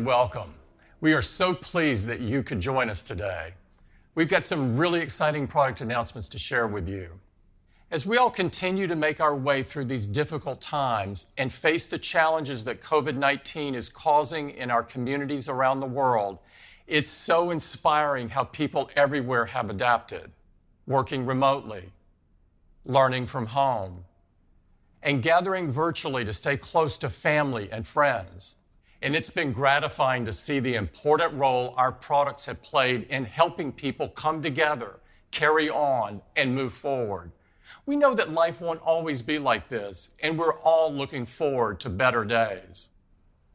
and welcome. We are so pleased that you could join us today. We've got some really exciting product announcements to share with you. As we all continue to make our way through these difficult times and face the challenges that COVID 19 is causing in our communities around the world, it's so inspiring how people everywhere have adapted, working remotely, learning from home, and gathering virtually to stay close to family and friends. And it's been gratifying to see the important role our products have played in helping people come together, carry on, and move forward. We know that life won't always be like this, and we're all looking forward to better days.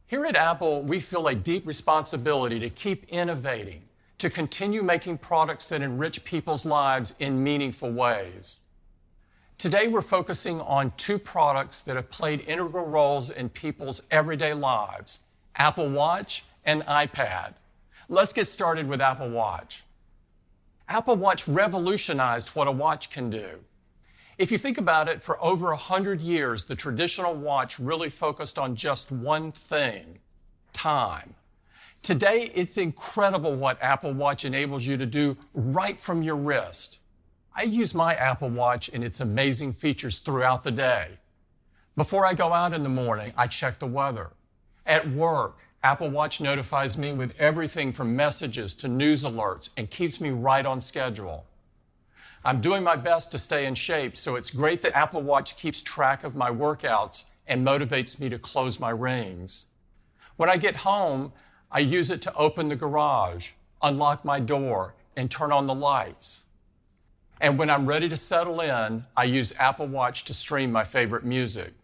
Here at Apple, we feel a deep responsibility to keep innovating, to continue making products that enrich people's lives in meaningful ways. Today, we're focusing on two products that have played integral roles in people's everyday lives Apple Watch and iPad. Let's get started with Apple Watch. Apple Watch revolutionized what a watch can do. If you think about it, for over 100 years, the traditional watch really focused on just one thing time. Today, it's incredible what Apple Watch enables you to do right from your wrist. I use my Apple Watch and its amazing features throughout the day. Before I go out in the morning, I check the weather. At work, Apple Watch notifies me with everything from messages to news alerts and keeps me right on schedule. I'm doing my best to stay in shape, so it's great that Apple Watch keeps track of my workouts and motivates me to close my rings. When I get home, I use it to open the garage, unlock my door, and turn on the lights. And when I'm ready to settle in, I use Apple Watch to stream my favorite music.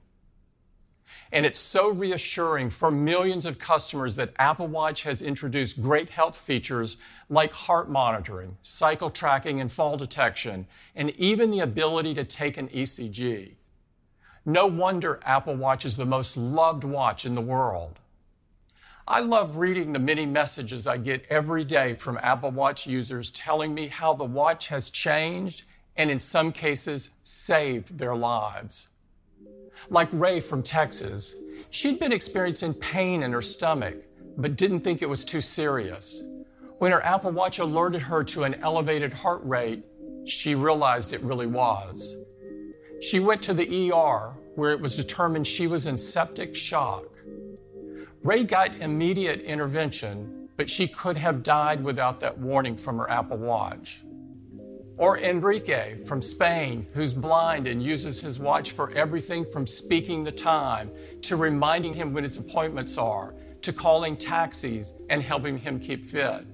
And it's so reassuring for millions of customers that Apple Watch has introduced great health features like heart monitoring, cycle tracking, and fall detection, and even the ability to take an ECG. No wonder Apple Watch is the most loved watch in the world. I love reading the many messages I get every day from Apple Watch users telling me how the watch has changed and, in some cases, saved their lives. Like Ray from Texas, she'd been experiencing pain in her stomach, but didn't think it was too serious. When her Apple Watch alerted her to an elevated heart rate, she realized it really was. She went to the ER where it was determined she was in septic shock. Ray got immediate intervention, but she could have died without that warning from her Apple Watch. Or Enrique from Spain, who's blind and uses his watch for everything from speaking the time to reminding him when his appointments are, to calling taxis and helping him keep fit.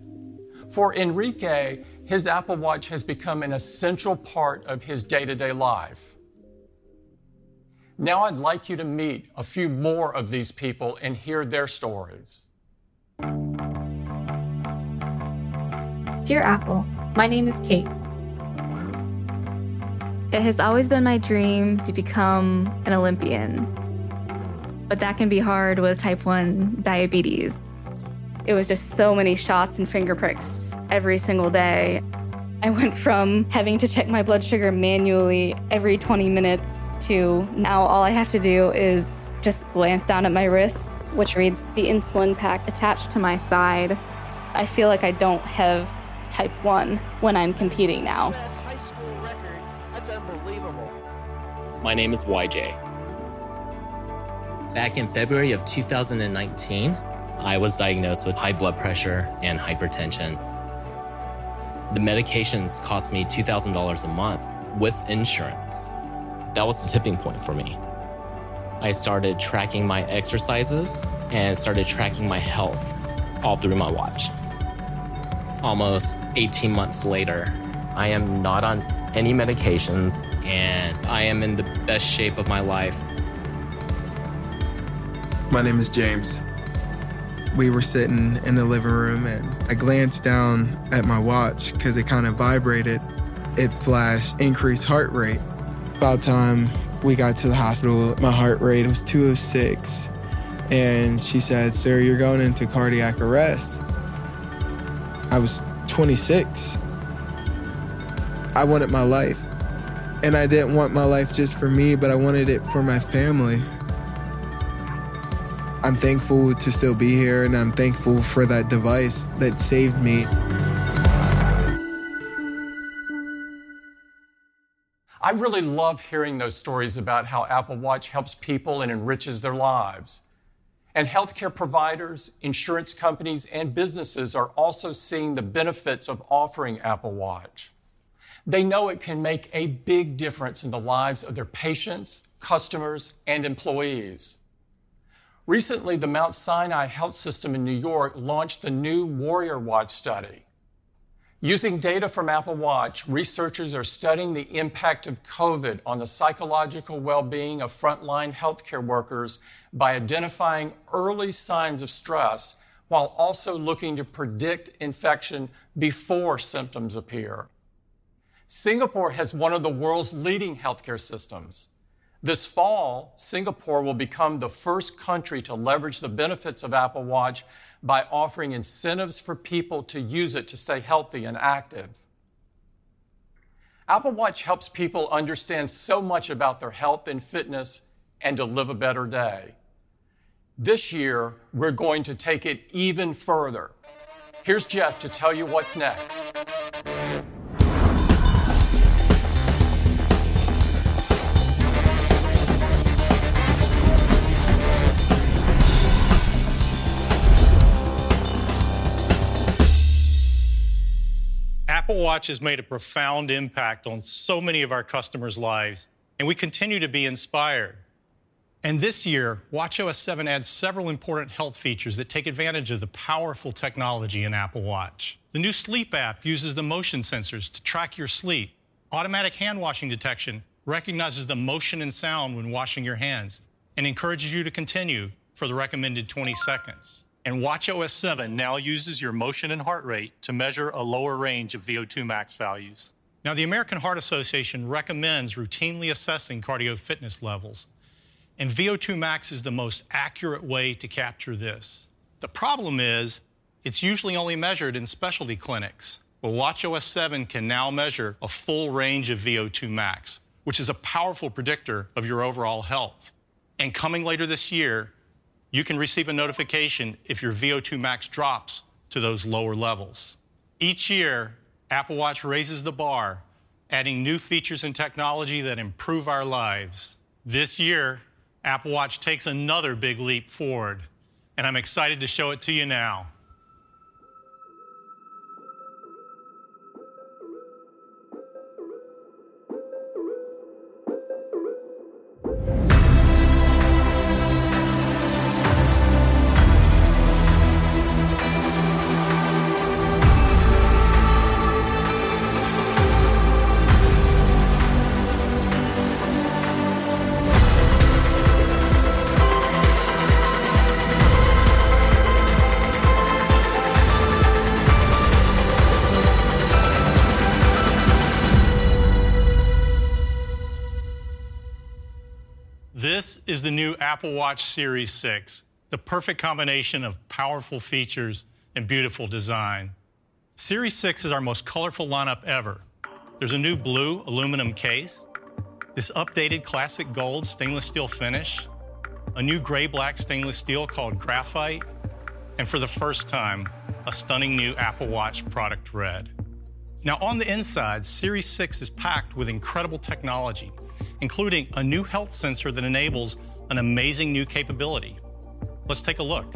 For Enrique, his Apple Watch has become an essential part of his day to day life. Now I'd like you to meet a few more of these people and hear their stories. Dear Apple, my name is Kate. It has always been my dream to become an Olympian, but that can be hard with type 1 diabetes. It was just so many shots and finger pricks every single day. I went from having to check my blood sugar manually every 20 minutes to now all I have to do is just glance down at my wrist, which reads the insulin pack attached to my side. I feel like I don't have type 1 when I'm competing now. My name is YJ. Back in February of 2019, I was diagnosed with high blood pressure and hypertension. The medications cost me $2,000 a month with insurance. That was the tipping point for me. I started tracking my exercises and started tracking my health all through my watch. Almost 18 months later, I am not on any medications, and I am in the best shape of my life. My name is James. We were sitting in the living room, and I glanced down at my watch because it kind of vibrated. It flashed increased heart rate. About time we got to the hospital, my heart rate was 206. And she said, Sir, you're going into cardiac arrest. I was 26. I wanted my life. And I didn't want my life just for me, but I wanted it for my family. I'm thankful to still be here and I'm thankful for that device that saved me. I really love hearing those stories about how Apple Watch helps people and enriches their lives. And healthcare providers, insurance companies, and businesses are also seeing the benefits of offering Apple Watch. They know it can make a big difference in the lives of their patients, customers, and employees. Recently, the Mount Sinai Health System in New York launched the new Warrior Watch study. Using data from Apple Watch, researchers are studying the impact of COVID on the psychological well being of frontline healthcare workers by identifying early signs of stress while also looking to predict infection before symptoms appear. Singapore has one of the world's leading healthcare systems. This fall, Singapore will become the first country to leverage the benefits of Apple Watch by offering incentives for people to use it to stay healthy and active. Apple Watch helps people understand so much about their health and fitness and to live a better day. This year, we're going to take it even further. Here's Jeff to tell you what's next. Apple Watch has made a profound impact on so many of our customers' lives, and we continue to be inspired. And this year, WatchOS 7 adds several important health features that take advantage of the powerful technology in Apple Watch. The new Sleep app uses the motion sensors to track your sleep. Automatic hand washing detection recognizes the motion and sound when washing your hands and encourages you to continue for the recommended 20 seconds. And WatchOS 7 now uses your motion and heart rate to measure a lower range of VO2 max values. Now, the American Heart Association recommends routinely assessing cardio fitness levels, and VO2 max is the most accurate way to capture this. The problem is, it's usually only measured in specialty clinics. Well, WatchOS 7 can now measure a full range of VO2 max, which is a powerful predictor of your overall health. And coming later this year, you can receive a notification if your VO2 max drops to those lower levels. Each year, Apple Watch raises the bar, adding new features and technology that improve our lives. This year, Apple Watch takes another big leap forward, and I'm excited to show it to you now. The new Apple Watch Series 6, the perfect combination of powerful features and beautiful design. Series 6 is our most colorful lineup ever. There's a new blue aluminum case, this updated classic gold stainless steel finish, a new gray black stainless steel called graphite, and for the first time, a stunning new Apple Watch product red. Now, on the inside, Series 6 is packed with incredible technology including a new health sensor that enables an amazing new capability. Let's take a look.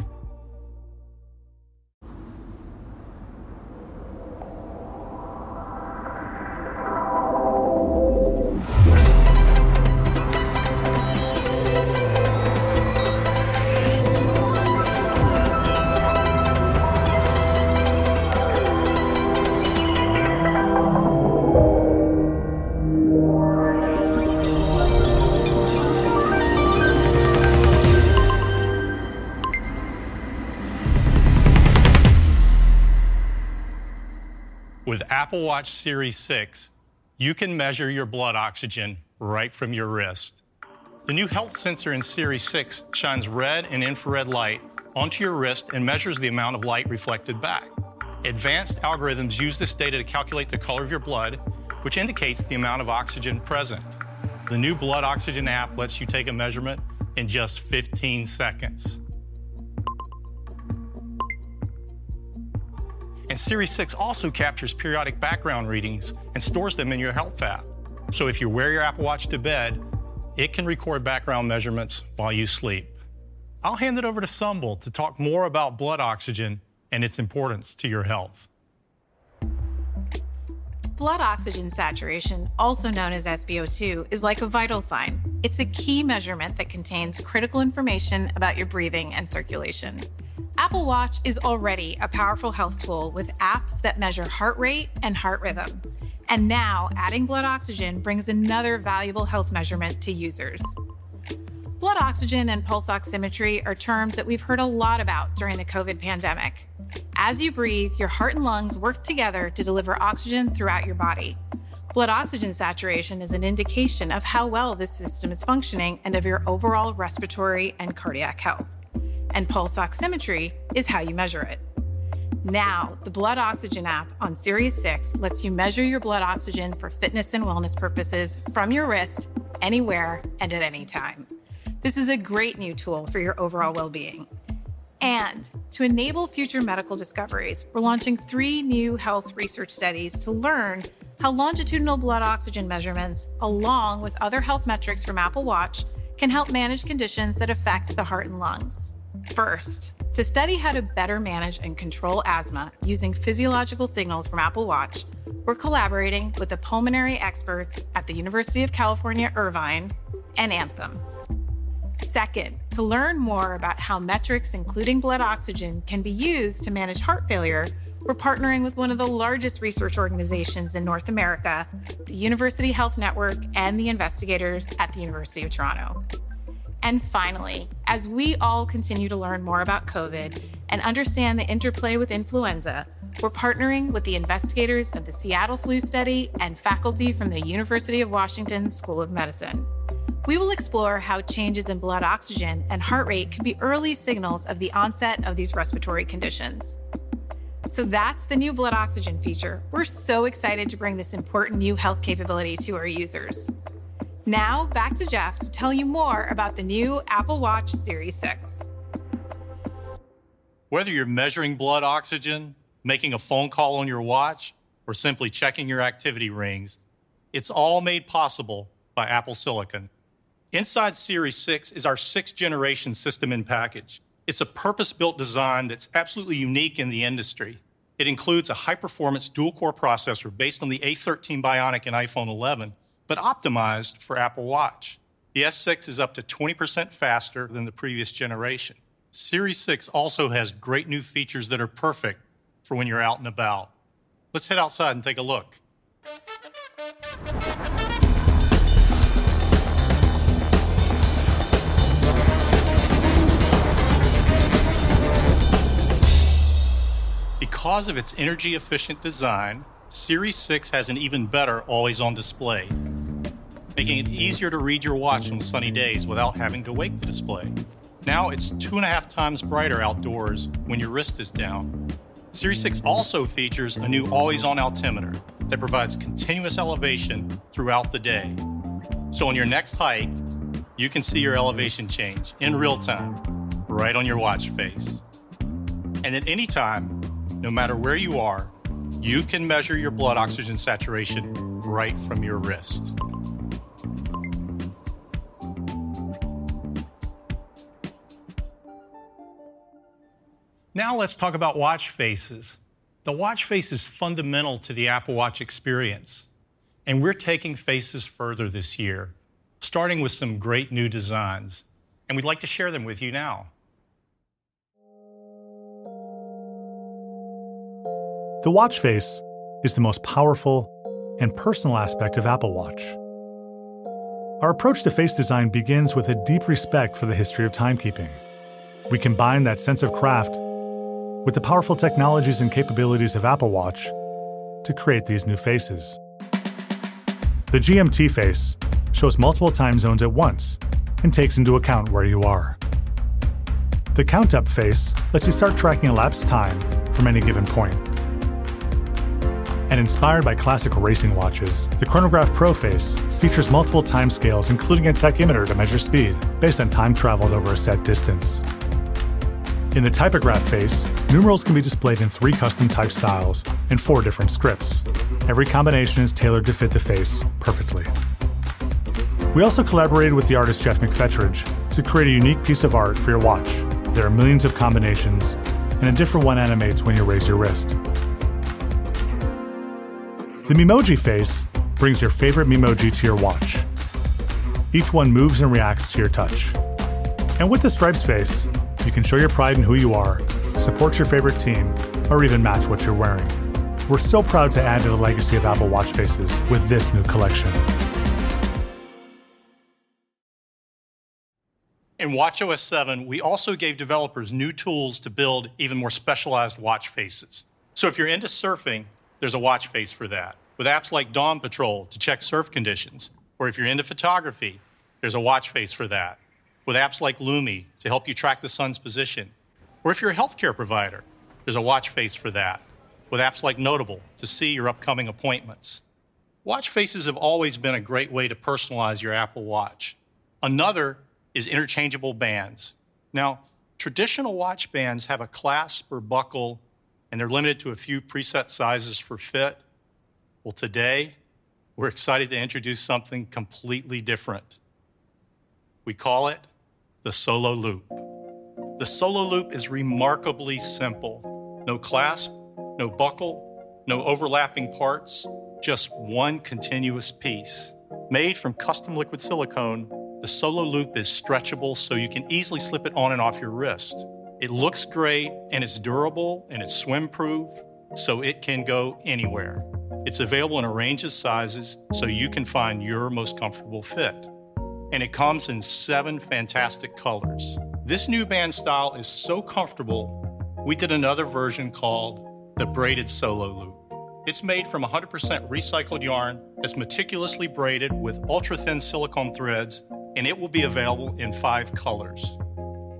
Apple Watch Series 6, you can measure your blood oxygen right from your wrist. The new health sensor in Series 6 shines red and infrared light onto your wrist and measures the amount of light reflected back. Advanced algorithms use this data to calculate the color of your blood, which indicates the amount of oxygen present. The new blood oxygen app lets you take a measurement in just 15 seconds. And Series 6 also captures periodic background readings and stores them in your Health app. So if you wear your Apple Watch to bed, it can record background measurements while you sleep. I'll hand it over to Sumbul to talk more about blood oxygen and its importance to your health. Blood oxygen saturation, also known as SpO2, is like a vital sign. It's a key measurement that contains critical information about your breathing and circulation. Apple Watch is already a powerful health tool with apps that measure heart rate and heart rhythm. And now, adding blood oxygen brings another valuable health measurement to users. Blood oxygen and pulse oximetry are terms that we've heard a lot about during the COVID pandemic. As you breathe, your heart and lungs work together to deliver oxygen throughout your body. Blood oxygen saturation is an indication of how well this system is functioning and of your overall respiratory and cardiac health. And pulse oximetry is how you measure it. Now, the Blood Oxygen app on Series 6 lets you measure your blood oxygen for fitness and wellness purposes from your wrist, anywhere, and at any time. This is a great new tool for your overall well being. And to enable future medical discoveries, we're launching three new health research studies to learn how longitudinal blood oxygen measurements, along with other health metrics from Apple Watch, can help manage conditions that affect the heart and lungs. First, to study how to better manage and control asthma using physiological signals from Apple Watch, we're collaborating with the pulmonary experts at the University of California, Irvine and Anthem. Second, to learn more about how metrics, including blood oxygen, can be used to manage heart failure, we're partnering with one of the largest research organizations in North America, the University Health Network, and the investigators at the University of Toronto. And finally, as we all continue to learn more about COVID and understand the interplay with influenza, we're partnering with the investigators of the Seattle Flu Study and faculty from the University of Washington School of Medicine. We will explore how changes in blood oxygen and heart rate can be early signals of the onset of these respiratory conditions. So that's the new blood oxygen feature. We're so excited to bring this important new health capability to our users. Now, back to Jeff to tell you more about the new Apple Watch Series 6. Whether you're measuring blood oxygen, making a phone call on your watch, or simply checking your activity rings, it's all made possible by Apple Silicon. Inside Series 6 is our sixth generation system in package. It's a purpose built design that's absolutely unique in the industry. It includes a high performance dual core processor based on the A13 Bionic in iPhone 11, but optimized for Apple Watch. The S6 is up to 20% faster than the previous generation. Series 6 also has great new features that are perfect for when you're out and about. Let's head outside and take a look. Because of its energy efficient design, Series 6 has an even better always on display, making it mm-hmm. easier to read your watch on sunny days without having to wake the display. Now it's two and a half times brighter outdoors when your wrist is down. Series 6 also features a new always on altimeter that provides continuous elevation throughout the day. So on your next hike, you can see your elevation change in real time, right on your watch face. And at any time, no matter where you are, you can measure your blood oxygen saturation right from your wrist. Now let's talk about watch faces. The watch face is fundamental to the Apple Watch experience, and we're taking faces further this year, starting with some great new designs, and we'd like to share them with you now. The watch face is the most powerful and personal aspect of Apple Watch. Our approach to face design begins with a deep respect for the history of timekeeping. We combine that sense of craft with the powerful technologies and capabilities of Apple Watch to create these new faces. The GMT face shows multiple time zones at once and takes into account where you are. The Count Up face lets you start tracking elapsed time from any given point. and inspired by classic racing watches, the Chronograph Pro Face features multiple timescales, including a tachymeter to measure speed based on time traveled over a set distance. In the typograph face, numerals can be displayed in three custom type styles and four different scripts. Every combination is tailored to fit the face perfectly. We also collaborated with the artist Geoff McFetridge to create a unique piece of art for your watch. There are millions of combinations, and a different one animates when you raise your wrist. The Memoji face brings your favorite Memoji to your watch. Each one moves and reacts to your touch. And with the Stripes face, you can show your pride in who you are, support your favorite team, or even match what you're wearing. We're so proud to add to the legacy of Apple Watch faces with this new collection. In WatchOS 7, we also gave developers new tools to build even more specialized watch faces. So if you're into surfing, there's a watch face for that, with apps like Dawn Patrol to check surf conditions. Or if you're into photography, there's a watch face for that, with apps like Lumy to help you track the sun's position. Or if you're a healthcare provider, there's a watch face for that, with apps like Notable to see your upcoming appointments. Watch faces have always been a great way to personalize your Apple Watch. Another is interchangeable bands. Now, traditional watch bands have a clasp or buckle, and they're limited to a few preset sizes for fit. Well, today, we're excited to introduce something completely different. We call it the Solo Loop. The Solo Loop is remarkably simple no clasp, no buckle, no overlapping parts, just one continuous piece. Made from custom liquid silicone the Solo Loop is stretchable so you can easily slip it on and off your wrist. It looks great and it's durable and it's swim proof, so it can go anywhere. It's available in a range of sizes so you can find your most comfortable fit. And it comes in seven fantastic colors. This new band style is so comfortable, we did another version called the Braided Solo Loop. It's made from 100% recycled yarn that's meticulously braided with ultra thin silicone threads and it will be available in five colors.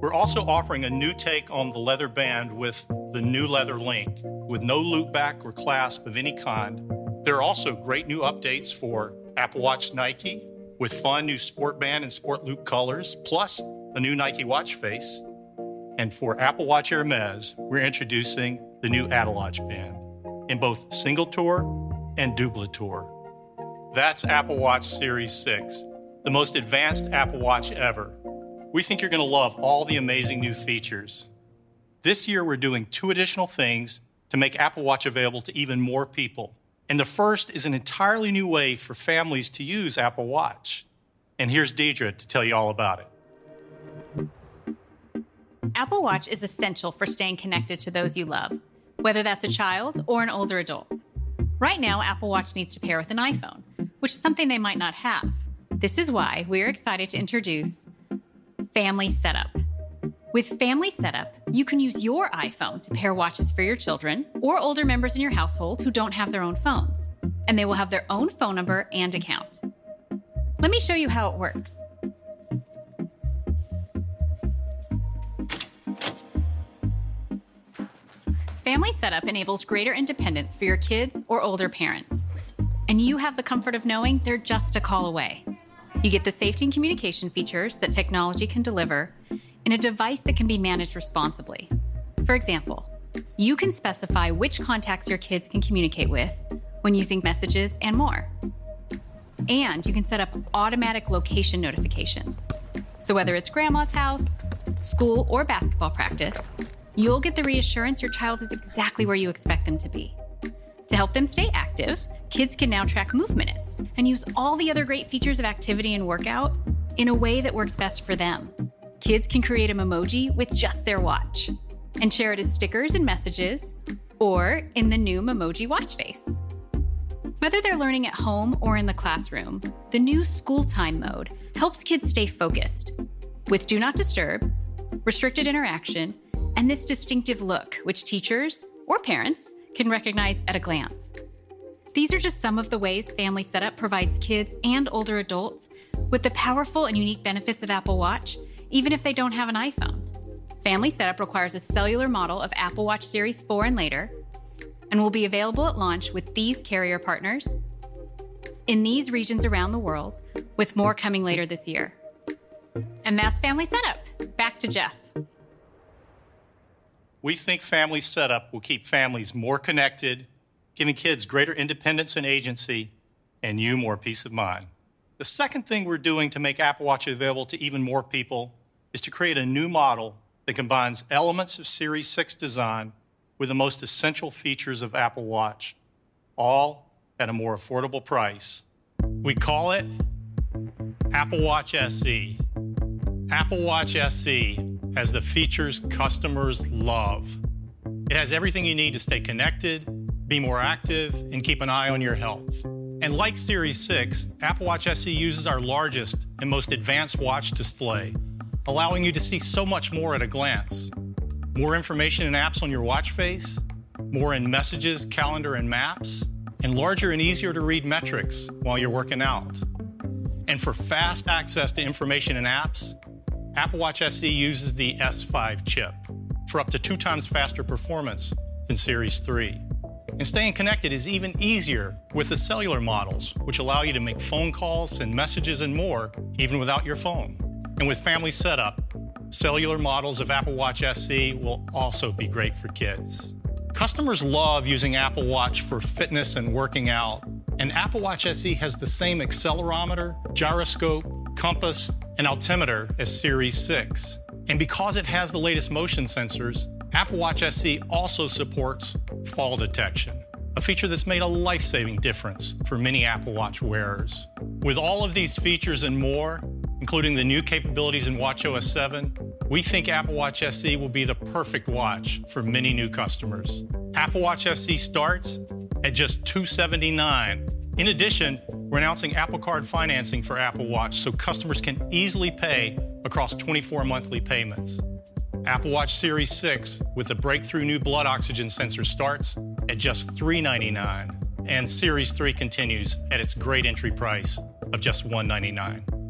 We're also offering a new take on the leather band with the new leather link, with no loop back or clasp of any kind. There are also great new updates for Apple Watch Nike with fun new sport band and sport loop colors, plus a new Nike watch face. And for Apple Watch Hermes, we're introducing the new Attelage band in both single tour and double tour. That's Apple Watch Series 6 the most advanced Apple Watch ever. We think you're going to love all the amazing new features. This year, we're doing two additional things to make Apple Watch available to even more people. And the first is an entirely new way for families to use Apple Watch. And here's Deidre to tell you all about it. Apple Watch is essential for staying connected to those you love, whether that's a child or an older adult. Right now, Apple Watch needs to pair with an iPhone, which is something they might not have. This is why we're excited to introduce Family Setup. With Family Setup, you can use your iPhone to pair watches for your children or older members in your household who don't have their own phones, and they will have their own phone number and account. Let me show you how it works. Family Setup enables greater independence for your kids or older parents. And you have the comfort of knowing they're just a call away. You get the safety and communication features that technology can deliver in a device that can be managed responsibly. For example, you can specify which contacts your kids can communicate with when using messages and more. And you can set up automatic location notifications. So whether it's grandma's house, school, or basketball practice, you'll get the reassurance your child is exactly where you expect them to be. To help them stay active, kids can now track move minutes and use all the other great features of activity and workout in a way that works best for them. Kids can create a Memoji with just their watch and share it as stickers and messages or in the new Memoji watch face. Whether they're learning at home or in the classroom, the new school time mode helps kids stay focused with Do Not Disturb, restricted interaction, and this distinctive look, which teachers or parents can recognize at a glance. These are just some of the ways Family Setup provides kids and older adults with the powerful and unique benefits of Apple Watch, even if they don't have an iPhone. Family Setup requires a cellular model of Apple Watch Series 4 and later, and will be available at launch with these carrier partners in these regions around the world, with more coming later this year. And that's Family Setup. Back to Jeff. we think Family Setup will keep families more connected, giving kids greater independence and agency, and you more peace of mind. The second thing we're doing to make Apple Watch available to even more people is to create a new model that combines elements of Series 6 design with the most essential features of Apple Watch, all at a more affordable price. We call it Apple Watch SE. Apple Watch SE has the features customers love. It has everything you need to stay connected, be more active, and keep an eye on your health. And like Series 6, Apple Watch SE uses our largest and most advanced watch display, allowing you to see so much more at a glance. More information and apps on your watch face, more in messages, calendar, and maps, and larger and easier to read metrics while you're working out. And for fast access to information and apps, Apple Watch SE uses the S5 chip for up to two times faster performance than Series 3. And staying connected is even easier with the cellular models, which allow you to make phone calls, send messages, and more, even without your phone. And with Family Setup, cellular models of Apple Watch SE will also be great for kids. Customers love using Apple Watch for fitness and working out, and Apple Watch SE has the same accelerometer, gyroscope, compass, and altimeter as Series 6. And because it has the latest motion sensors, Apple Watch SE also supports fall detection, a feature that's made a life saving difference for many Apple Watch wearers. With all of these features and more, including the new capabilities in WatchOS 7, we think Apple Watch SE will be the perfect watch for many new customers. Apple Watch SE starts at just 279. In addition, we're announcing Apple Card financing for Apple Watch so customers can easily pay across 24 monthly payments. Apple Watch Series 6 with the breakthrough new blood oxygen sensor starts at just 399, and Series 3 continues at its great entry price of just $199.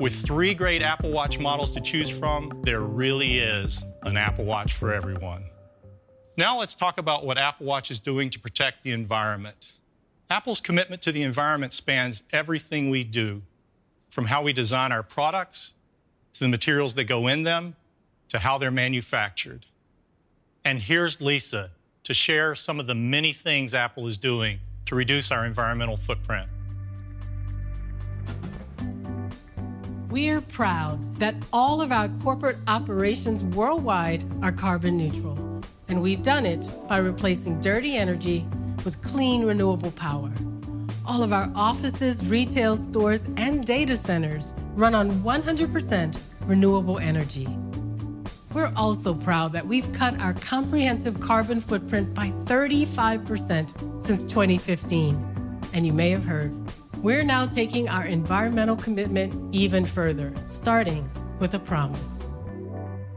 With three great Apple Watch models to choose from, there really is an Apple Watch for everyone. Now let's talk about what Apple Watch is doing to protect the environment. Apple's commitment to the environment spans everything we do, from how we design our products to the materials that go in them to how they're manufactured. And here's Lisa to share some of the many things Apple is doing to reduce our environmental footprint. We are proud that all of our corporate operations worldwide are carbon neutral, and we've done it by replacing dirty energy with clean, renewable power. All of our offices, retail stores, and data centers run on 100% renewable energy. We're also proud that we've cut our comprehensive carbon footprint by 35% since 2015. And you may have heard, we're now taking our environmental commitment even further, starting with a promise.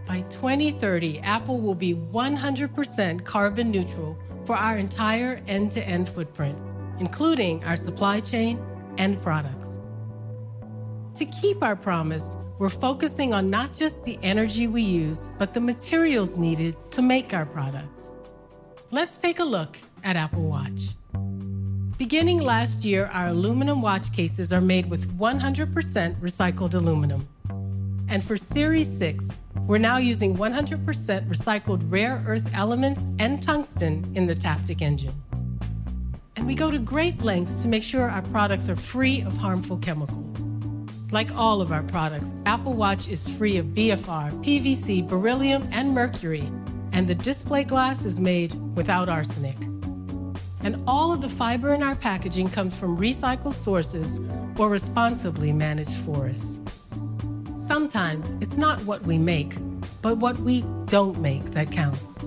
By 2030, Apple will be 100% carbon neutral for our entire end to end footprint, including our supply chain and products. To keep our promise, we're focusing on not just the energy we use, but the materials needed to make our products. Let's take a look at Apple Watch. Beginning last year, our aluminum watch cases are made with 100% recycled aluminum. And for Series 6, we're now using 100% recycled rare earth elements and tungsten in the Taptic engine. And we go to great lengths to make sure our products are free of harmful chemicals. Like all of our products, Apple Watch is free of BFR, PVC, beryllium, and mercury, and the display glass is made without arsenic. And all of the fiber in our packaging comes from recycled sources or responsibly managed forests. Sometimes it's not what we make, but what we don't make that counts.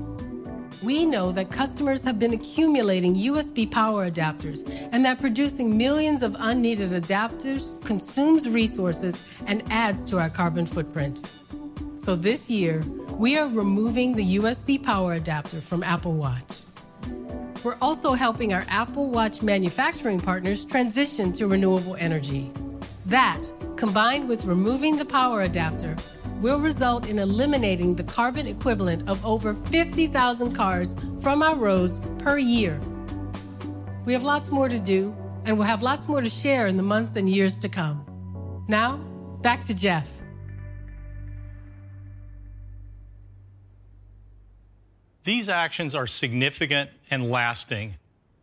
We know that customers have been accumulating USB power adapters and that producing millions of unneeded adapters consumes resources and adds to our carbon footprint. So this year, we are removing the USB power adapter from Apple Watch. We're also helping our Apple Watch manufacturing partners transition to renewable energy. That, combined with removing the power adapter, will result in eliminating the carbon equivalent of over 50,000 cars from our roads per year. We have lots more to do, and we'll have lots more to share in the months and years to come. Now, back to Jeff. These actions are significant and lasting,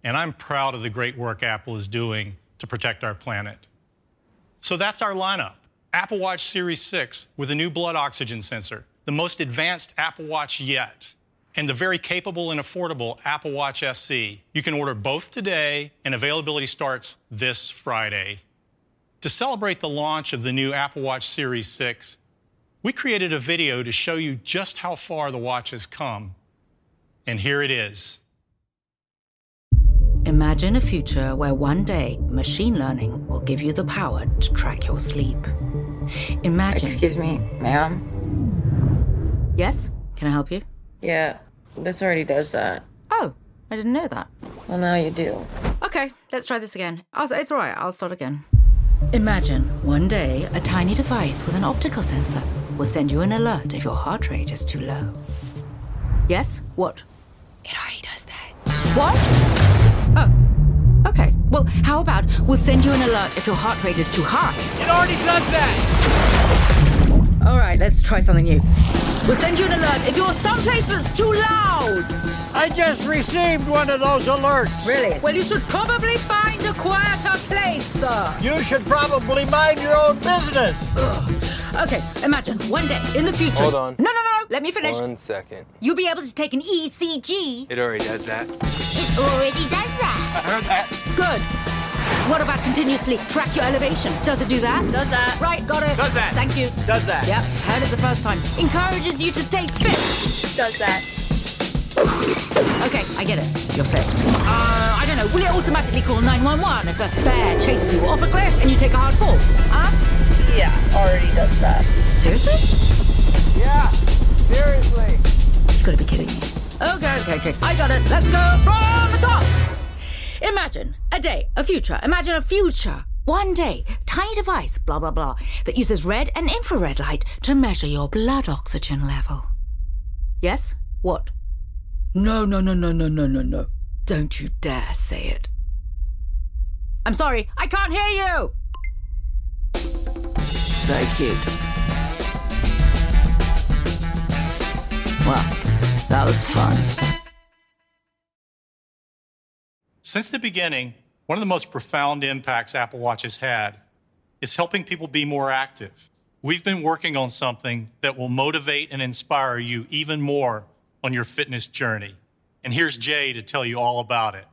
and I'm proud of the great work Apple is doing to protect our planet. So that's our lineup Apple Watch Series 6 with a new blood oxygen sensor, the most advanced Apple Watch yet, and the very capable and affordable Apple Watch SE. You can order both today, and availability starts this Friday. To celebrate the launch of the new Apple Watch Series 6, we created a video to show you just how far the watch has come. And here it is. Imagine a future where one day machine learning will give you the power to track your sleep. Imagine. Excuse me, ma'am? Yes? Can I help you? Yeah, this already does that. Oh, I didn't know that. Well, now you do. Okay, let's try this again. I'll, it's all right, I'll start again. Imagine one day a tiny device with an optical sensor will send you an alert if your heart rate is too low. Yes? What? It already does that. What? Oh. Okay. Well, how about we'll send you an alert if your heart rate is too high? It already does that! All right, let's try something new. We'll send you an alert if you're someplace that's too loud. I just received one of those alerts. Really? Well, you should probably find a quieter place, sir. You should probably mind your own business. Ugh. Okay, imagine one day in the future. Hold on. No, no, no. Let me finish. One second. You'll be able to take an ECG. It already does that. It already does that. I heard that. Good. What about continuously track your elevation? Does it do that? Does that. Right, got it. Does that. Thank you. Does that. Yep, heard it the first time. Encourages you to stay fit. Does that. Okay, I get it. You're fit. Uh, I don't know. Will it automatically call 911 if a bear chases you off a cliff and you take a hard fall? Huh? Yeah, already does that. Seriously? Yeah, seriously. You gotta be kidding me. Okay, okay, okay. I got it. Let's go from the top. Imagine a day, a future. Imagine a future. One day, tiny device, blah, blah, blah, that uses red and infrared light to measure your blood oxygen level. Yes? What? No, no, no, no, no, no, no, no. Don't you dare say it. I'm sorry, I can't hear you! Very cute. Well, that was fun. Since the beginning, one of the most profound impacts Apple Watch has had is helping people be more active. We've been working on something that will motivate and inspire you even more on your fitness journey. And here's Jay to tell you all about it.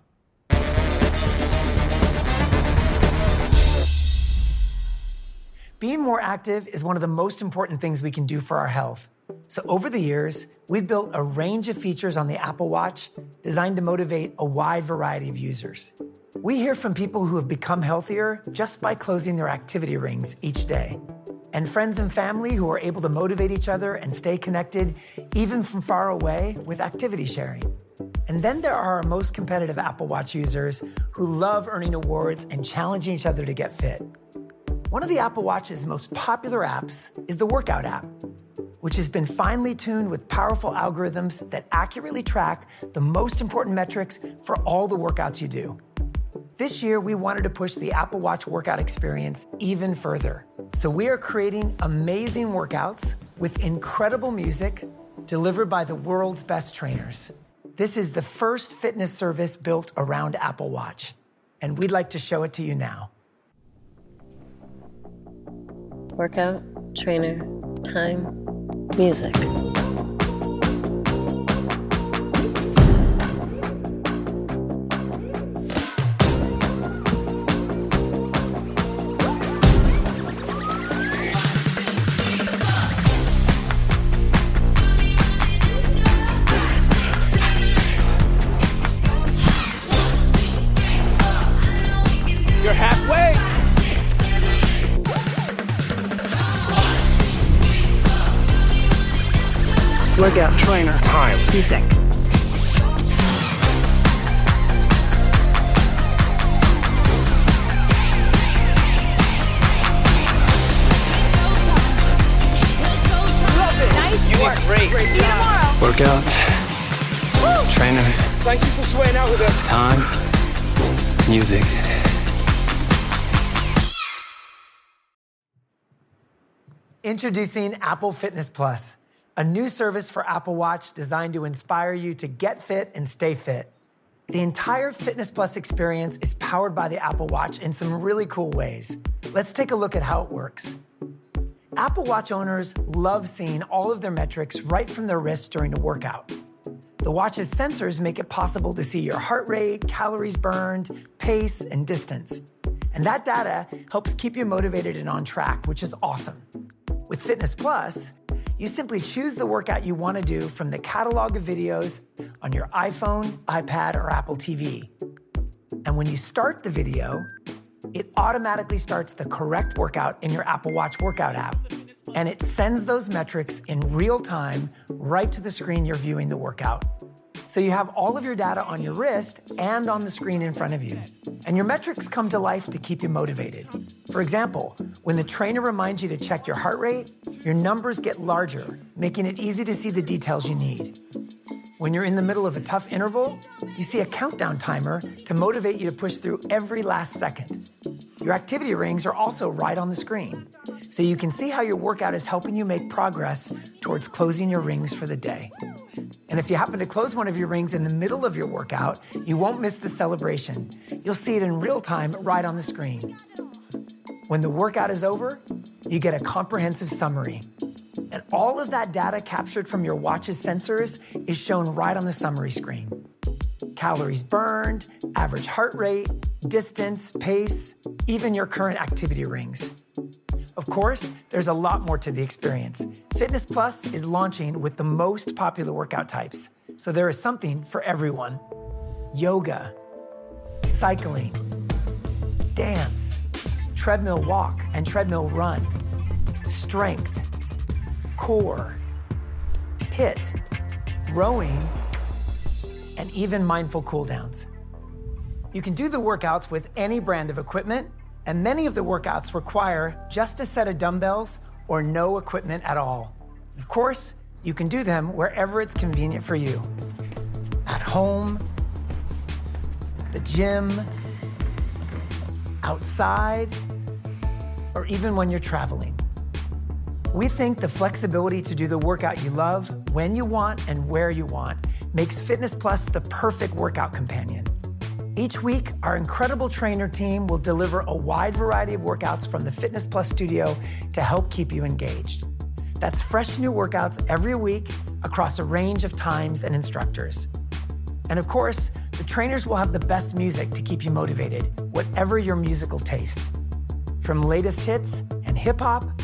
Being more active is one of the most important things we can do for our health. So, over the years, we've built a range of features on the Apple Watch designed to motivate a wide variety of users. We hear from people who have become healthier just by closing their activity rings each day, and friends and family who are able to motivate each other and stay connected even from far away with activity sharing. And then there are our most competitive Apple Watch users who love earning awards and challenging each other to get fit. One of the Apple Watch's most popular apps is the Workout app, which has been finely tuned with powerful algorithms that accurately track the most important metrics for all the workouts you do. This year, we wanted to push the Apple Watch workout experience even further. So we are creating amazing workouts with incredible music delivered by the world's best trainers. This is the first fitness service built around Apple Watch, and we'd like to show it to you now. Workout, trainer, time, music. Workout trainer. Time. Music. You did great. Great job. Workout. Trainer. Thank you for sweating out with us. Time. Music. Introducing Apple Fitness Plus, a new service for Apple Watch designed to inspire you to get fit and stay fit. The entire Fitness Plus experience is powered by the Apple Watch in some really cool ways. Let's take a look at how it works. Apple Watch owners love seeing all of their metrics right from their wrists during a workout. The watch's sensors make it possible to see your heart rate, calories burned, pace, and distance. And that data helps keep you motivated and on track, which is awesome. With Fitness Plus, you simply choose the workout you want to do from the catalog of videos on your iPhone, iPad, or Apple TV. And when you start the video, it automatically starts the correct workout in your Apple Watch workout app. And it sends those metrics in real time right to the screen you're viewing the workout. So you have all of your data on your wrist and on the screen in front of you. And your metrics come to life to keep you motivated. For example, when the trainer reminds you to check your heart rate, your numbers get larger, making it easy to see the details you need. When you're in the middle of a tough interval, you see a countdown timer to motivate you to push through every last second. Your activity rings are also right on the screen, so you can see how your workout is helping you make progress towards closing your rings for the day. And if you happen to close one of your rings in the middle of your workout, you won't miss the celebration. You'll see it in real time right on the screen. When the workout is over, you get a comprehensive summary. And all of that data captured from your watch's sensors is shown right on the summary screen. Calories burned, average heart rate, distance, pace, even your current activity rings. Of course, there's a lot more to the experience. Fitness Plus is launching with the most popular workout types, so there is something for everyone yoga, cycling, dance, treadmill walk and treadmill run, strength, core, HIIT, rowing, and even mindful cooldowns. You can do the workouts with any brand of equipment, and many of the workouts require just a set of dumbbells or no equipment at all. Of course, you can do them wherever it's convenient for you at home, the gym, outside, or even when you're traveling. We think the flexibility to do the workout you love, when you want, and where you want makes Fitness Plus the perfect workout companion. Each week, our incredible trainer team will deliver a wide variety of workouts from the Fitness Plus studio to help keep you engaged. That's fresh new workouts every week across a range of times and instructors. And of course, the trainers will have the best music to keep you motivated, whatever your musical taste. From latest hits and hip hop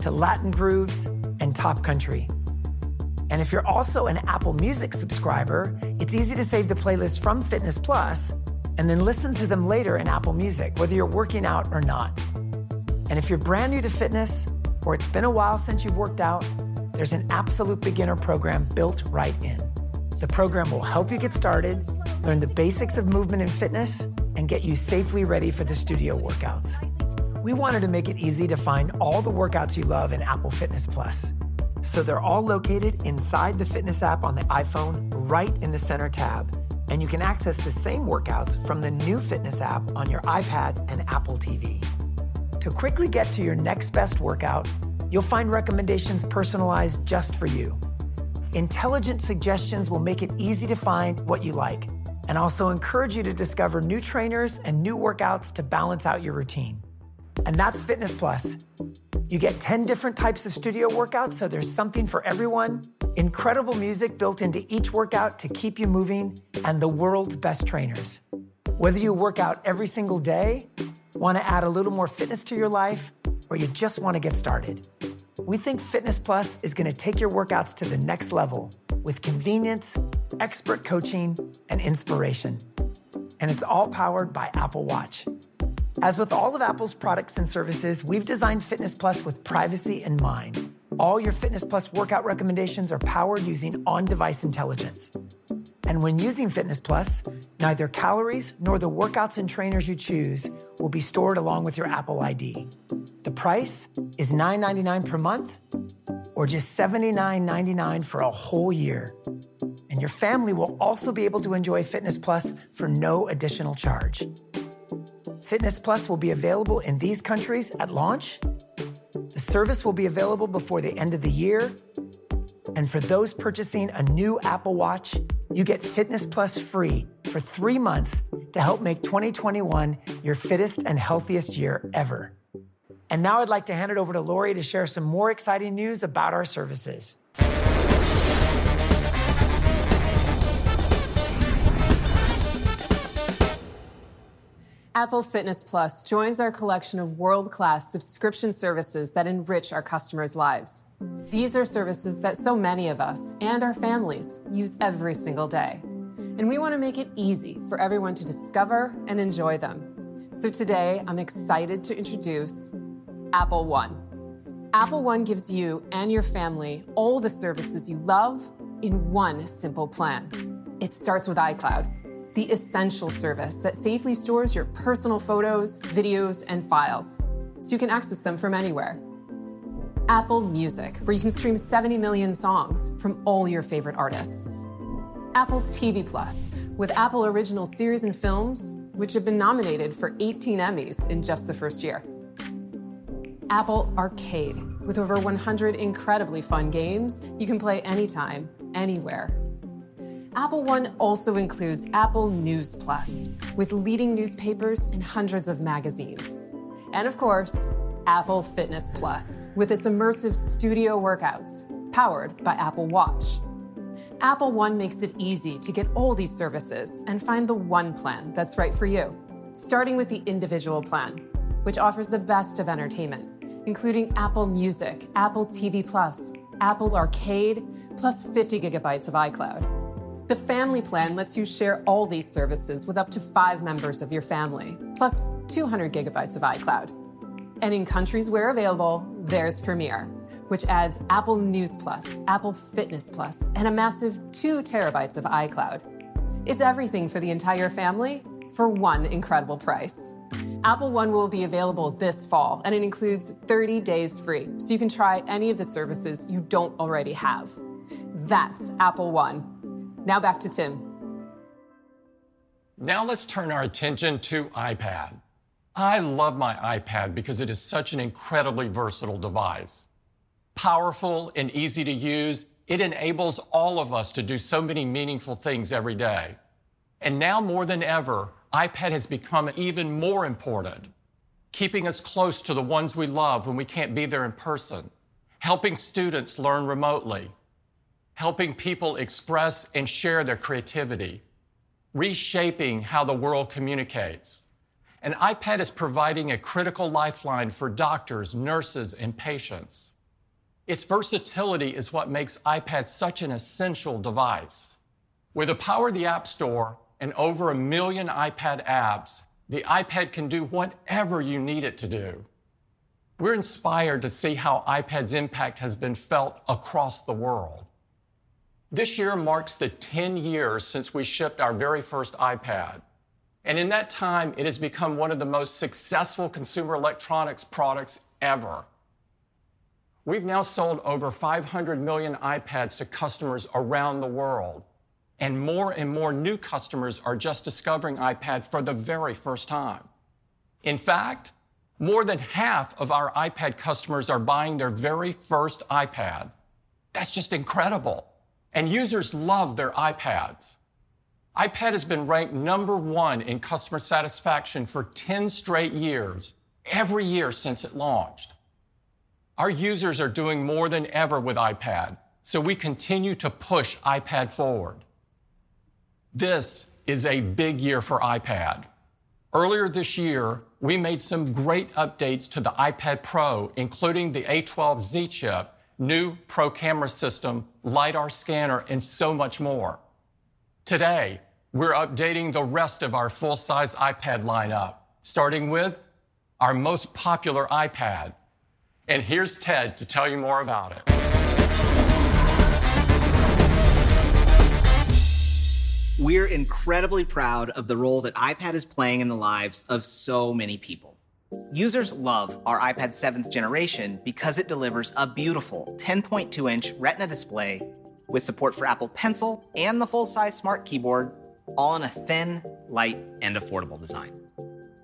to Latin grooves and top country. And if you're also an Apple Music subscriber, it's easy to save the playlist from Fitness Plus and then listen to them later in Apple Music, whether you're working out or not. And if you're brand new to fitness or it's been a while since you've worked out, there's an absolute beginner program built right in. The program will help you get started, learn the basics of movement and fitness, and get you safely ready for the studio workouts. We wanted to make it easy to find all the workouts you love in Apple Fitness Plus. So they're all located inside the fitness app on the iPhone, right in the center tab. And you can access the same workouts from the new fitness app on your iPad and Apple TV. To quickly get to your next best workout, you'll find recommendations personalized just for you. Intelligent suggestions will make it easy to find what you like and also encourage you to discover new trainers and new workouts to balance out your routine. And that's Fitness Plus. You get 10 different types of studio workouts, so there's something for everyone. Incredible music built into each workout to keep you moving, and the world's best trainers. Whether you work out every single day, want to add a little more fitness to your life, or you just want to get started, we think Fitness Plus is going to take your workouts to the next level with convenience, expert coaching, and inspiration. And it's all powered by Apple Watch. As with all of Apple's products and services, we've designed Fitness Plus with privacy in mind. All your Fitness Plus workout recommendations are powered using on device intelligence. And when using Fitness Plus, neither calories nor the workouts and trainers you choose will be stored along with your Apple ID. The price is $9.99 per month or just $79.99 for a whole year. And your family will also be able to enjoy Fitness Plus for no additional charge. Fitness Plus will be available in these countries at launch. The service will be available before the end of the year. And for those purchasing a new Apple Watch, you get Fitness Plus free for three months to help make 2021 your fittest and healthiest year ever. And now I'd like to hand it over to Lori to share some more exciting news about our services. Apple Fitness Plus joins our collection of world class subscription services that enrich our customers' lives. These are services that so many of us and our families use every single day. And we want to make it easy for everyone to discover and enjoy them. So today, I'm excited to introduce Apple One. Apple One gives you and your family all the services you love in one simple plan. It starts with iCloud, the essential service that safely stores your personal photos, videos, and files so you can access them from anywhere. Apple Music, where you can stream 70 million songs from all your favorite artists. Apple TV Plus, with Apple original series and films, which have been nominated for 18 Emmys in just the first year. Apple Arcade, with over 100 incredibly fun games you can play anytime, anywhere. Apple One also includes Apple News Plus, with leading newspapers and hundreds of magazines. And of course, Apple Fitness Plus, with its immersive studio workouts, powered by Apple Watch. Apple One makes it easy to get all these services and find the one plan that's right for you, starting with the individual plan, which offers the best of entertainment, including Apple Music, Apple TV Plus, Apple Arcade, plus 50 gigabytes of iCloud. The family plan lets you share all these services with up to five members of your family, plus 200 gigabytes of iCloud. And in countries where available, there's Premier, which adds Apple News Plus, Apple Fitness Plus, and a massive 2 terabytes of iCloud. It's everything for the entire family for one incredible price. Apple One will be available this fall, and it includes 30 days free, so you can try any of the services you don't already have. That's Apple One. Now back to Tim. Now let's turn our attention to iPad. I love my iPad because it is such an incredibly versatile device. Powerful and easy to use, it enables all of us to do so many meaningful things every day. And now more than ever, iPad has become even more important, keeping us close to the ones we love when we can't be there in person, helping students learn remotely, helping people express and share their creativity, reshaping how the world communicates. An iPad is providing a critical lifeline for doctors, nurses, and patients. Its versatility is what makes iPad such an essential device. With the power of the App Store and over a million iPad apps, the iPad can do whatever you need it to do. We're inspired to see how iPad's impact has been felt across the world. This year marks the 10 years since we shipped our very first iPad. And in that time, it has become one of the most successful consumer electronics products ever. We've now sold over 500 million iPads to customers around the world, and more and more new customers are just discovering iPad for the very first time. In fact, more than half of our iPad customers are buying their very first iPad. That's just incredible. And users love their iPads. iPad has been ranked number one in customer satisfaction for 10 straight years, every year since it launched. Our users are doing more than ever with iPad, so we continue to push iPad forward. This is a big year for iPad. Earlier this year, we made some great updates to the iPad Pro, including the A12Z chip, new Pro camera system, LiDAR scanner, and so much more. Today, we're updating the rest of our full-size iPad lineup, starting with our most popular iPad. And here's Ted to tell you more about it. We're incredibly proud of the role that iPad is playing in the lives of so many people. Users love our iPad 7th generation because it delivers a beautiful 10.2 inch Retina display with support for Apple Pencil and the full size Smart Keyboard, all in a thin, light, and affordable design.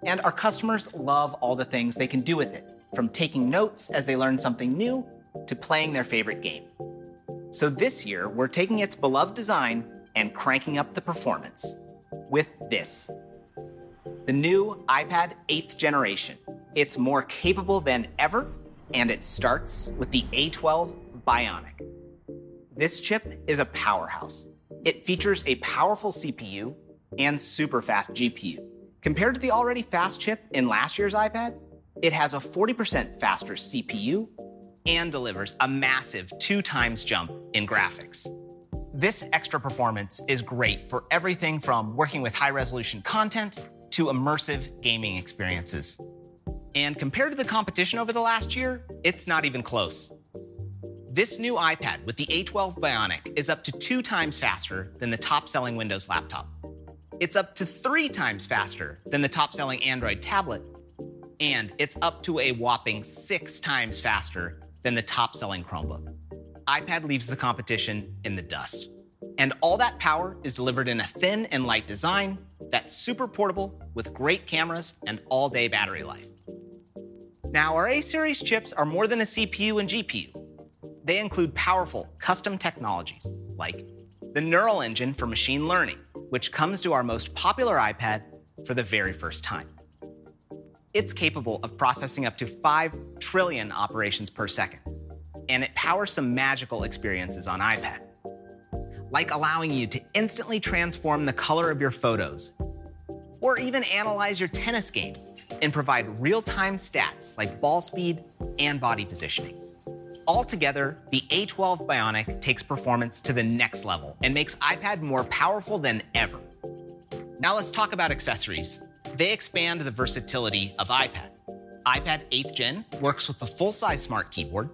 And our customers love all the things they can do with it, from taking notes as they learn something new to playing their favorite game. So this year, we're taking its beloved design and cranking up the performance with this the new iPad 8th generation. It's more capable than ever, and it starts with the A12 Bionic. This chip is a powerhouse. It features a powerful CPU and super fast GPU. Compared to the already fast chip in last year's iPad, it has a 40% faster CPU and delivers a massive two times jump in graphics. This extra performance is great for everything from working with high resolution content to immersive gaming experiences. And compared to the competition over the last year, it's not even close. This new iPad with the A12 Bionic is up to two times faster than the top selling Windows laptop. It's up to three times faster than the top selling Android tablet. And it's up to a whopping six times faster than the top selling Chromebook. iPad leaves the competition in the dust. And all that power is delivered in a thin and light design that's super portable with great cameras and all day battery life. Now, our A series chips are more than a CPU and GPU. They include powerful custom technologies like the Neural Engine for machine learning, which comes to our most popular iPad for the very first time. It's capable of processing up to 5 trillion operations per second, and it powers some magical experiences on iPad, like allowing you to instantly transform the color of your photos, or even analyze your tennis game and provide real time stats like ball speed and body positioning. Altogether, the A12 Bionic takes performance to the next level and makes iPad more powerful than ever. Now let's talk about accessories. They expand the versatility of iPad. iPad 8th Gen works with the full size smart keyboard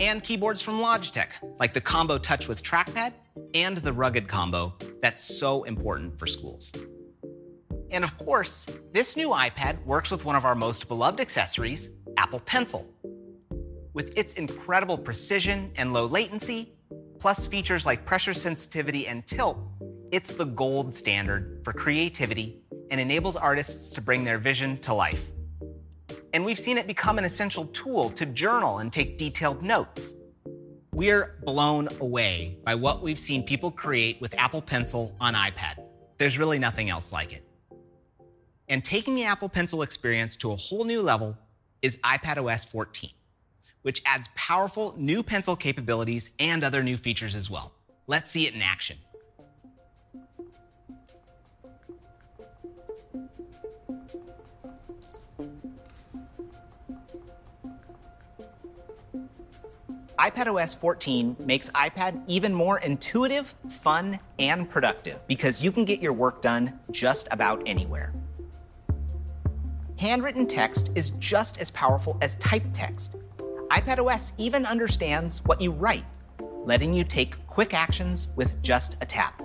and keyboards from Logitech, like the Combo Touch with trackpad and the rugged combo that's so important for schools. And of course, this new iPad works with one of our most beloved accessories, Apple Pencil. With its incredible precision and low latency, plus features like pressure sensitivity and tilt, it's the gold standard for creativity and enables artists to bring their vision to life. And we've seen it become an essential tool to journal and take detailed notes. We're blown away by what we've seen people create with Apple Pencil on iPad. There's really nothing else like it. And taking the Apple Pencil experience to a whole new level is iPadOS 14, which adds powerful new pencil capabilities and other new features as well. Let's see it in action. iPadOS 14 makes iPad even more intuitive, fun, and productive because you can get your work done just about anywhere. Handwritten text is just as powerful as typed text. iPadOS even understands what you write, letting you take quick actions with just a tap.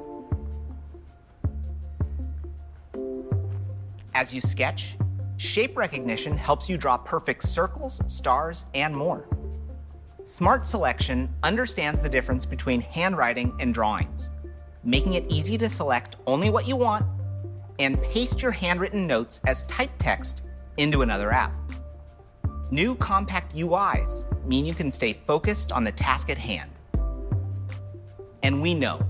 As you sketch, shape recognition helps you draw perfect circles, stars, and more. Smart Selection understands the difference between handwriting and drawings, making it easy to select only what you want and paste your handwritten notes as typed text into another app. New compact UIs mean you can stay focused on the task at hand. And we know,